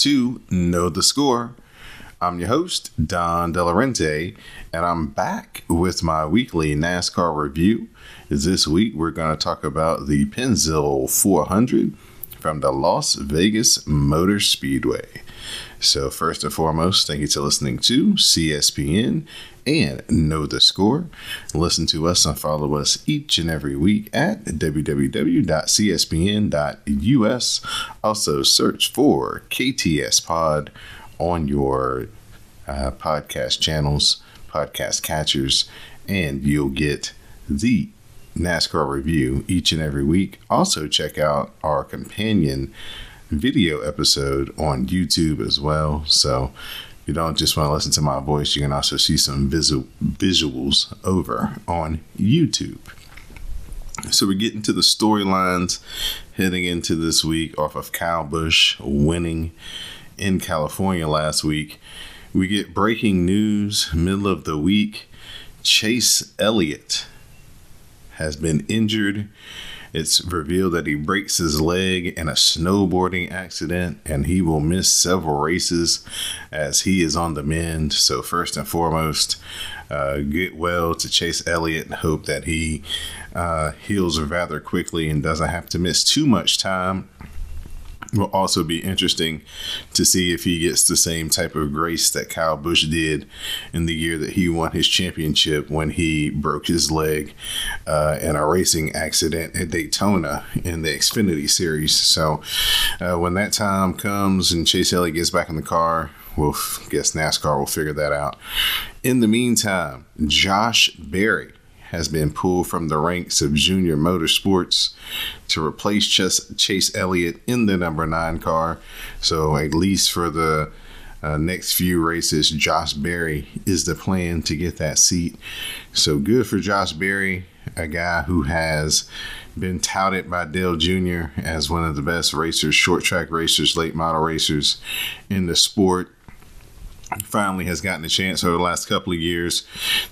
To Know the Score. I'm your host, Don Delarente, and I'm back with my weekly NASCAR review. This week, we're going to talk about the Pennzoil 400 from the Las Vegas Motor Speedway. So, first and foremost, thank you to listening to CSPN and Know the Score. Listen to us and follow us each and every week at www.cspn.us. Also, search for KTS Pod on your uh, podcast channels, podcast catchers, and you'll get the NASCAR review each and every week. Also, check out our companion video episode on YouTube as well. So you don't just want to listen to my voice, you can also see some visual visuals over on YouTube. So we're getting to the storylines heading into this week off of Kyle Busch winning in California last week. We get breaking news middle of the week. Chase Elliott has been injured it's revealed that he breaks his leg in a snowboarding accident and he will miss several races as he is on the mend. So, first and foremost, uh, get well to Chase Elliott and hope that he uh, heals rather quickly and doesn't have to miss too much time will also be interesting to see if he gets the same type of grace that Kyle Busch did in the year that he won his championship when he broke his leg uh, in a racing accident at Daytona in the Xfinity Series. So uh, when that time comes and Chase Elliott gets back in the car, we'll guess NASCAR will figure that out. In the meantime, Josh Berry has been pulled from the ranks of Junior Motorsports to replace Chase, Chase Elliott in the number nine car. So, at least for the uh, next few races, Josh Berry is the plan to get that seat. So, good for Josh Berry, a guy who has been touted by Dale Jr. as one of the best racers, short track racers, late model racers in the sport finally has gotten a chance over the last couple of years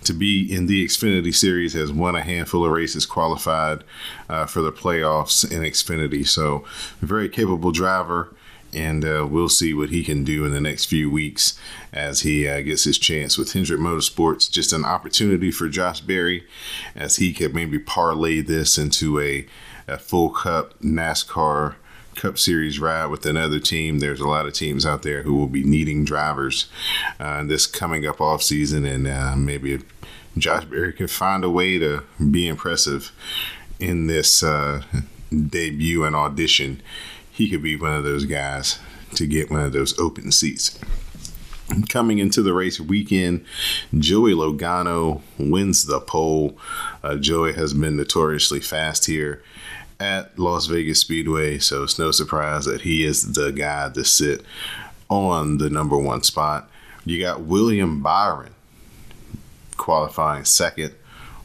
to be in the Xfinity Series, has won a handful of races, qualified uh, for the playoffs in Xfinity. So, a very capable driver. And uh, we'll see what he can do in the next few weeks as he uh, gets his chance with Hendrick Motorsports. Just an opportunity for Josh Berry as he could maybe parlay this into a, a full cup NASCAR Cup Series ride with another team. There's a lot of teams out there who will be needing drivers uh, this coming up off season, and uh, maybe Josh Berry can find a way to be impressive in this uh, debut and audition, he could be one of those guys to get one of those open seats. Coming into the race weekend, Joey Logano wins the pole. Uh, Joey has been notoriously fast here at Las Vegas Speedway, so it's no surprise that he is the guy to sit on the number one spot. You got William Byron qualifying second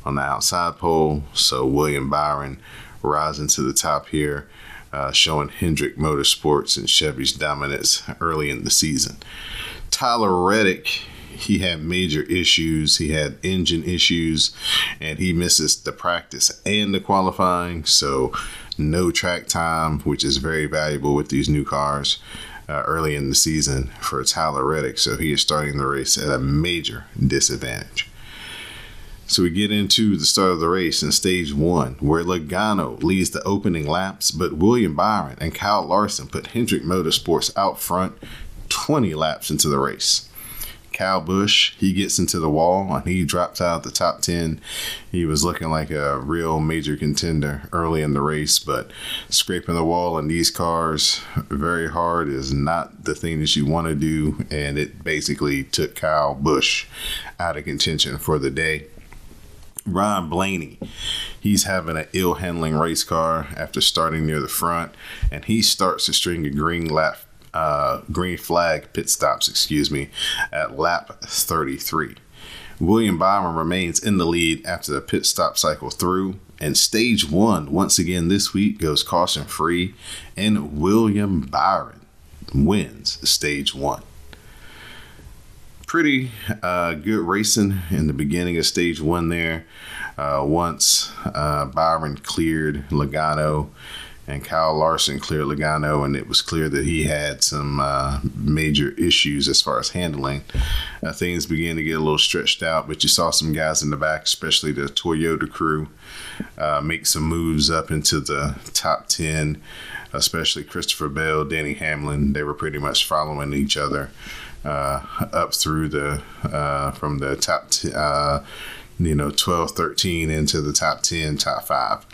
on the outside pole, so William Byron rising to the top here, uh, showing Hendrick Motorsports and Chevy's dominance early in the season. Tyler Reddick he had major issues. He had engine issues, and he misses the practice and the qualifying. So, no track time, which is very valuable with these new cars uh, early in the season for Tyler Reddick. So, he is starting the race at a major disadvantage. So we get into the start of the race in stage one, where Logano leads the opening laps, but William Byron and Kyle Larson put Hendrick Motorsports out front 20 laps into the race. Kyle Busch, he gets into the wall and he drops out the top 10. He was looking like a real major contender early in the race, but scraping the wall in these cars very hard is not the thing that you want to do. And it basically took Kyle Busch out of contention for the day. Ryan Blaney, he's having an ill handling race car after starting near the front, and he starts to string a green lap uh, green flag pit stops, excuse me, at lap 33. William Byron remains in the lead after the pit stop cycle through, and stage one, once again this week, goes caution free, and William Byron wins stage one. Pretty uh, good racing in the beginning of stage one there. Uh, once uh, Byron cleared Logano and Kyle Larson cleared Logano, and it was clear that he had some uh, major issues as far as handling. Uh, things began to get a little stretched out, but you saw some guys in the back, especially the Toyota crew, uh, make some moves up into the top 10, especially Christopher Bell, Denny Hamlin. They were pretty much following each other uh, up through the uh, from the top, t- uh, you know, 12, 13 into the top 10, top five.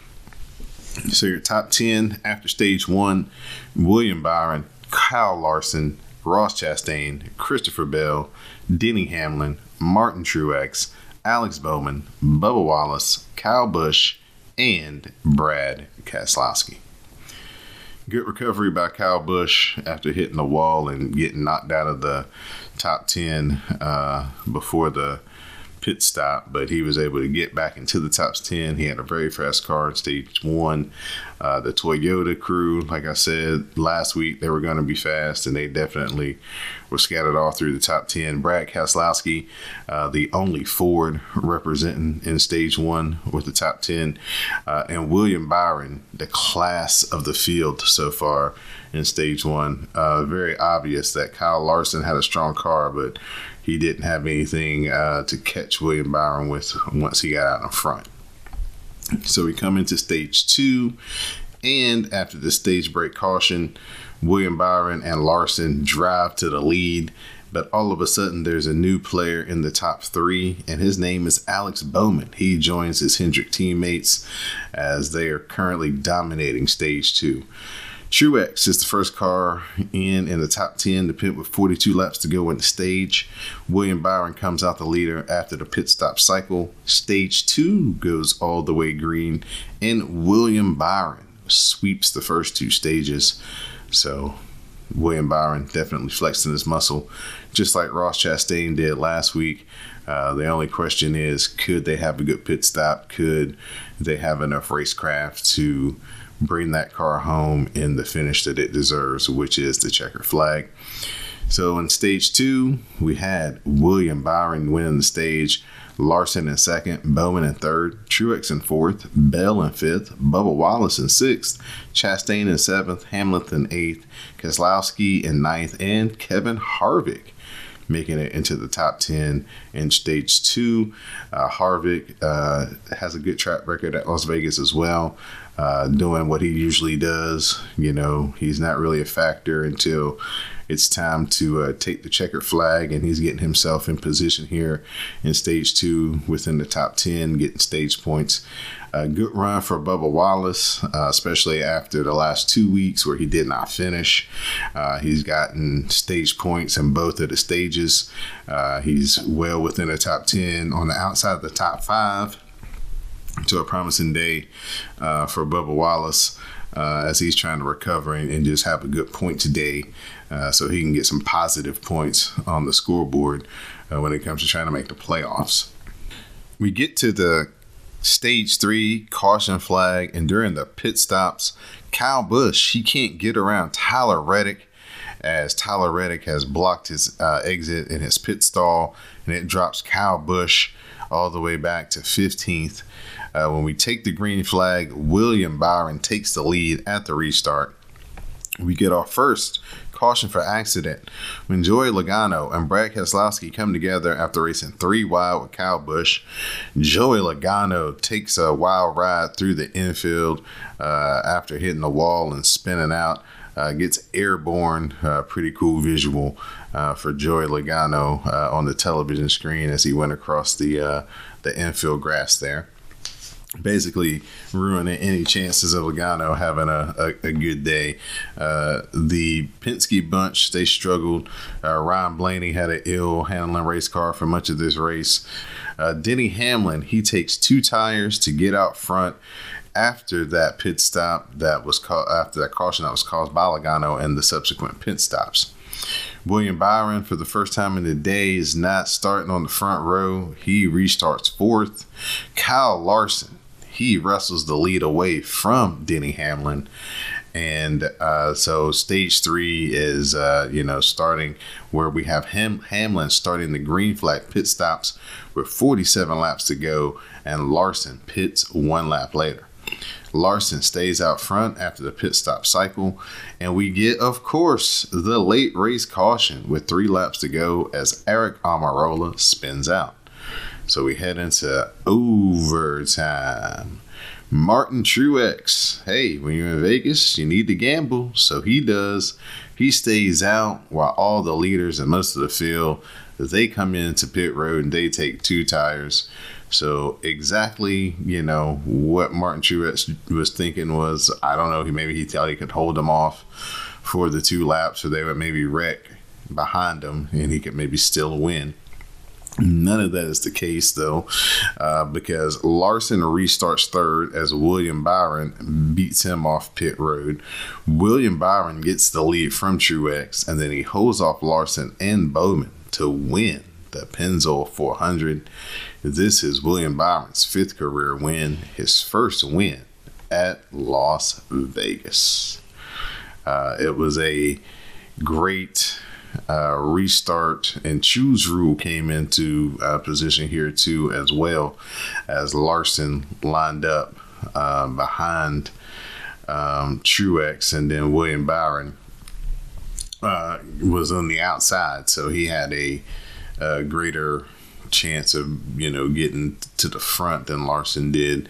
So your top 10 after stage one William Byron, Kyle Larson, Ross Chastain, Christopher Bell, Denny Hamlin, Martin Truex, Alex Bowman, Bubba Wallace, Kyle Busch, and Brad Keselowski. Good recovery by Kyle Busch after hitting the wall and getting knocked out of the top 10 uh, before the pit stop, but he was able to get back into the top 10. He had a very fast car in stage one. Uh, the Toyota crew, like I said last week, they were going to be fast, and they definitely were scattered all through the top 10. Brad Keselowski, uh, the only Ford representing in stage one with the top 10, uh, and William Byron, the class of the field so far in stage one. Uh, very obvious that Kyle Larson had a strong car, but he didn't have anything uh, to catch William Byron with once he got out in front. So we come into stage two, and after the stage break caution, William Byron and Larson drive to the lead. But all of a sudden, there's a new player in the top three, and his name is Alex Bowman. He joins his Hendrick teammates as they are currently dominating stage two. Truex is the first car in in the top 10 to pit with 42 laps to go in the stage. William Byron comes out the leader after the pit stop cycle. Stage 2 goes all the way green, and William Byron sweeps the first two stages. So, William Byron definitely flexing his muscle, just like Ross Chastain did last week. Uh, the only question is could they have a good pit stop? Could they have enough racecraft to bring that car home in the finish that it deserves, which is the checkered flag. So in stage two, we had William Byron winning the stage, Larson in second, Bowman in third, Truex in fourth, Bell in fifth, Bubba Wallace in sixth, Chastain in seventh, Hamilton in eighth, Keselowski in ninth, and Kevin Harvick making it into the top 10 in stage two. Uh, Harvick uh, has a good track record at Las Vegas as well uh, doing what he usually does. You know, he's not really a factor until it's time to uh, take the checkered flag, and he's getting himself in position here in stage two within the top 10, getting stage points. A good run for Bubba Wallace, uh, especially after the last two weeks where he did not finish. Uh, he's gotten stage points in both of the stages. Uh, he's well within the top 10 on the outside of the top five to a promising day uh, for Bubba Wallace uh, as he's trying to recover and, and, just have a good point today uh, so he can get some positive points on the scoreboard uh, when it comes to trying to make the playoffs. We get to the stage three caution flag, and during the pit stops, Kyle Busch, he can't get around Tyler Reddick as Tyler Reddick has blocked his uh, exit in his pit stall, and it drops Kyle Busch all the way back to 15th. Uh, when we take the green flag, William Byron takes the lead at the restart. We get our first caution for accident when Joey Logano and Brad Keselowski come together after racing three wide with Kyle Busch. Joey Logano takes a wild ride through the infield uh, after hitting the wall and spinning out. Uh, gets airborne. Uh, pretty cool visual uh, for Joey Logano uh, on the television screen as he went across the uh, the infield grass there basically ruining any chances of Logano having a, a, a good day. Uh, the Penske bunch, they struggled. Ryan Blaney had an ill handling race car for much of this race. Denny Hamlin, he takes two tires to get out front after that pit stop that was called after that caution that was caused by Logano and the subsequent pit stops. William Byron, for the first time in the day, is not starting on the front row. He restarts fourth. Kyle Larson, he wrestles the lead away from Denny Hamlin. And uh, so stage three is, uh, you know, starting where we have him, Hamlin starting the green flag pit stops with 47 laps to go, and Larson pits one lap later. Larson stays out front after the pit stop cycle, and we get, of course, the late race caution with three laps to go as Aric Almirola spins out. So we head into overtime. Martin Truex, hey, when you're in Vegas, you need to gamble. So he does. He stays out while all the leaders and most of the field they come into pit road and they take two tires. So exactly, you know, what Martin Truex was thinking was, I don't know, maybe he thought he could hold them off for the two laps, or they would maybe wreck behind him, and he could maybe still win. None of that is the case though, uh, because Larson restarts third as William Byron beats him off pit road. William Byron gets the lead from Truex, and then he holds off Larson and Bowman to win the Pennzoil 400. This is William Byron's fifth career win, his first win at Las Vegas. Uh, it was a great uh, restart, and choose rule came into uh, position here too, as well as Larson lined up uh, behind um, Truex, and then William Byron uh, was on the outside, so he had a, a greater chance of you know getting to the front than Larson did.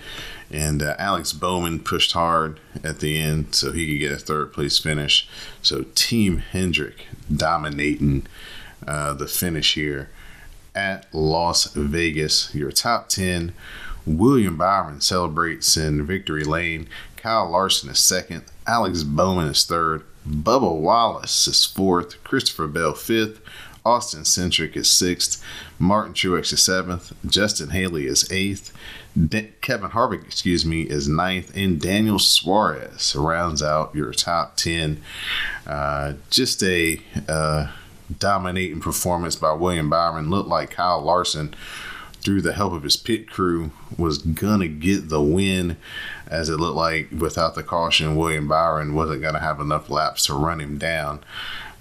And uh, Alex Bowman pushed hard at the end so he could get a third place finish. So Team Hendrick dominating uh, the finish here at Las Vegas. Your top 10. William Byron celebrates in victory lane. Kyle Larson is second. Alex Bowman is third. Bubba Wallace is fourth. Christopher Bell fifth. Austin Cindric is sixth. Martin Truex is seventh. Justin Haley is eighth. De- Kevin Harvick, excuse me, is ninth. And Daniel Suarez rounds out your top 10. Uh, just a uh, dominating performance by William Byron. Looked like Kyle Larson through the help of his pit crew, was gonna get the win, as it looked like without the caution, William Byron wasn't gonna have enough laps to run him down.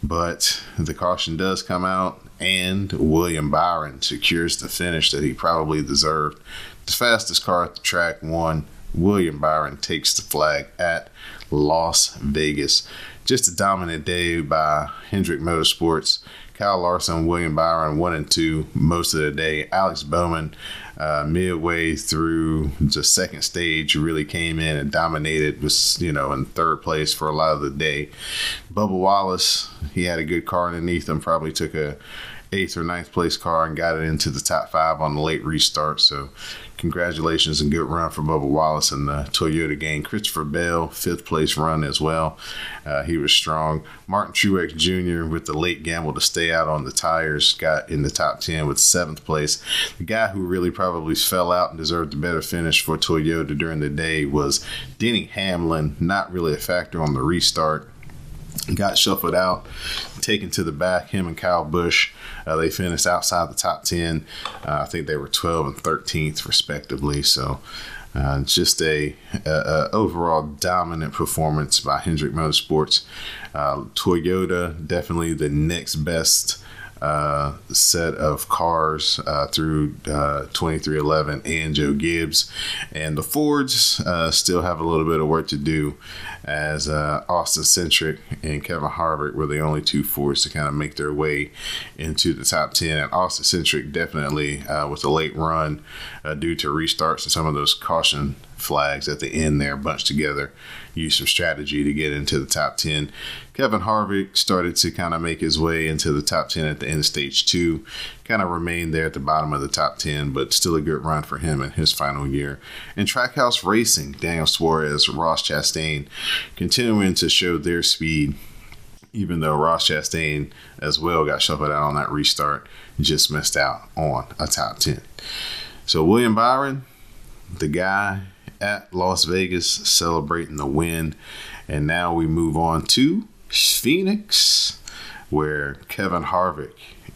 But the caution does come out, and William Byron secures the finish that he probably deserved. The fastest car at the track won. William Byron takes the flag at Las Vegas. Just a dominant day by Hendrick Motorsports. Kyle Larson, William Byron, one and two most of the day. Alex Bowman, uh, midway through the second stage, really came in and dominated. Was you know in third place for a lot of the day. Bubba Wallace, he had a good car underneath him. Probably took a eighth or ninth place car and got it into the top five on the late restart. So, congratulations and good run for Bubba Wallace and the Toyota gang. Christopher Bell, fifth place run as well. Uh, he was strong. Martin Truex Jr. with the late gamble to stay out on the tires got in the top 10 with seventh place. The guy who really probably fell out and deserved a better finish for Toyota during the day was Denny Hamlin, not really a factor on the restart got shuffled out, taken to the back. Him and Kyle Busch, uh, they finished outside the top 10. Uh, I think they were 12 and 13th, respectively. So, uh, just a, a, a, overall dominant performance by Hendrick Motorsports. Uh, Toyota definitely the next best uh, set of cars uh, through uh, 23XI and Joe Gibbs. And the Fords uh, still have a little bit of work to do as uh, Austin Cindric and Kevin Harvick were the only two Fords to kind of make their way into the top 10. And Austin Cindric definitely with a late run due to restarts and some of those caution flags at the end there bunched together. Use some strategy to get into the top 10. Kevin Harvick started to kind of make his way into the top 10 at the end of stage two. Kind of remained there at the bottom of the top 10, but still a good run for him in his final year. In Trackhouse Racing, Daniel Suarez, Ross Chastain continuing to show their speed even though Ross Chastain as well got shuffled out on that restart, just missed out on a top 10. So William Byron, the guy at Las Vegas celebrating the win. And now we move on to Phoenix, where Kevin Harvick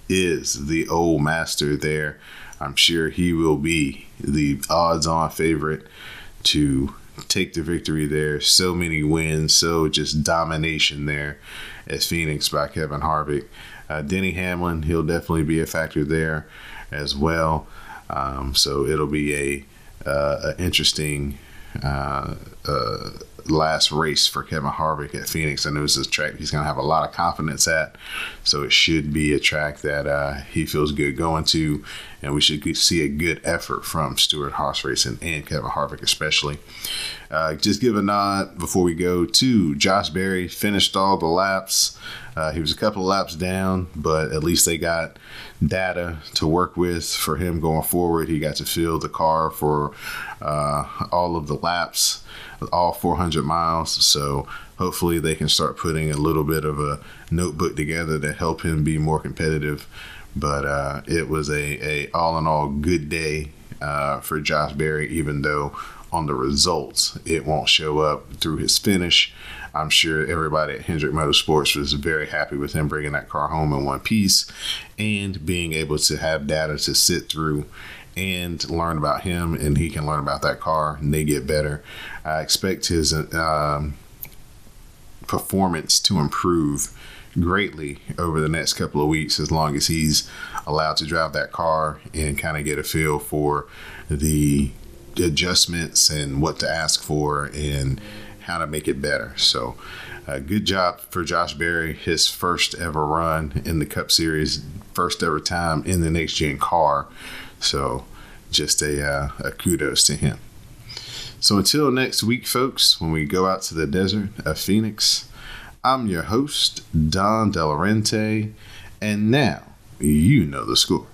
is the old master there. I'm sure he will be the odds on favorite to take the victory there. So many wins, so just domination there as Phoenix by Kevin Harvick. Uh, Denny Hamlin, he'll definitely be a factor there as well. Um, so it'll be a, uh, a interesting uh, uh last race for Kevin Harvick at Phoenix. I know is a track he's going to have a lot of confidence at, so it should be a track that uh, he feels good going to, and we should see a good effort from Stewart-Haas Racing and Kevin Harvick especially. Uh, just give a nod before we go to Josh Berry. Finished all the laps. Uh, he was a couple of laps down, but at least they got data to work with for him going forward. He got to fill the car for uh, all of the laps, all 400 miles. So hopefully they can start putting a little bit of a notebook together to help him be more competitive. But uh, it was a, a all in all good day uh, for Josh Berry, even though on the results it won't show up through his finish. I'm sure everybody at Hendrick Motorsports was very happy with him bringing that car home in one piece and being able to have data to sit through and learn about him, and he can learn about that car, and they get better. I expect his um, performance to improve greatly over the next couple of weeks as long as he's allowed to drive that car and kind of get a feel for the adjustments and what to ask for and how to make it better. So, uh, good job for Josh Berry, his first ever run in the Cup Series, first ever time in the next gen car. So, just a, uh, a kudos to him. So, until next week, folks, when we go out to the desert of Phoenix, I'm your host, Don Delarente, and now you know the score.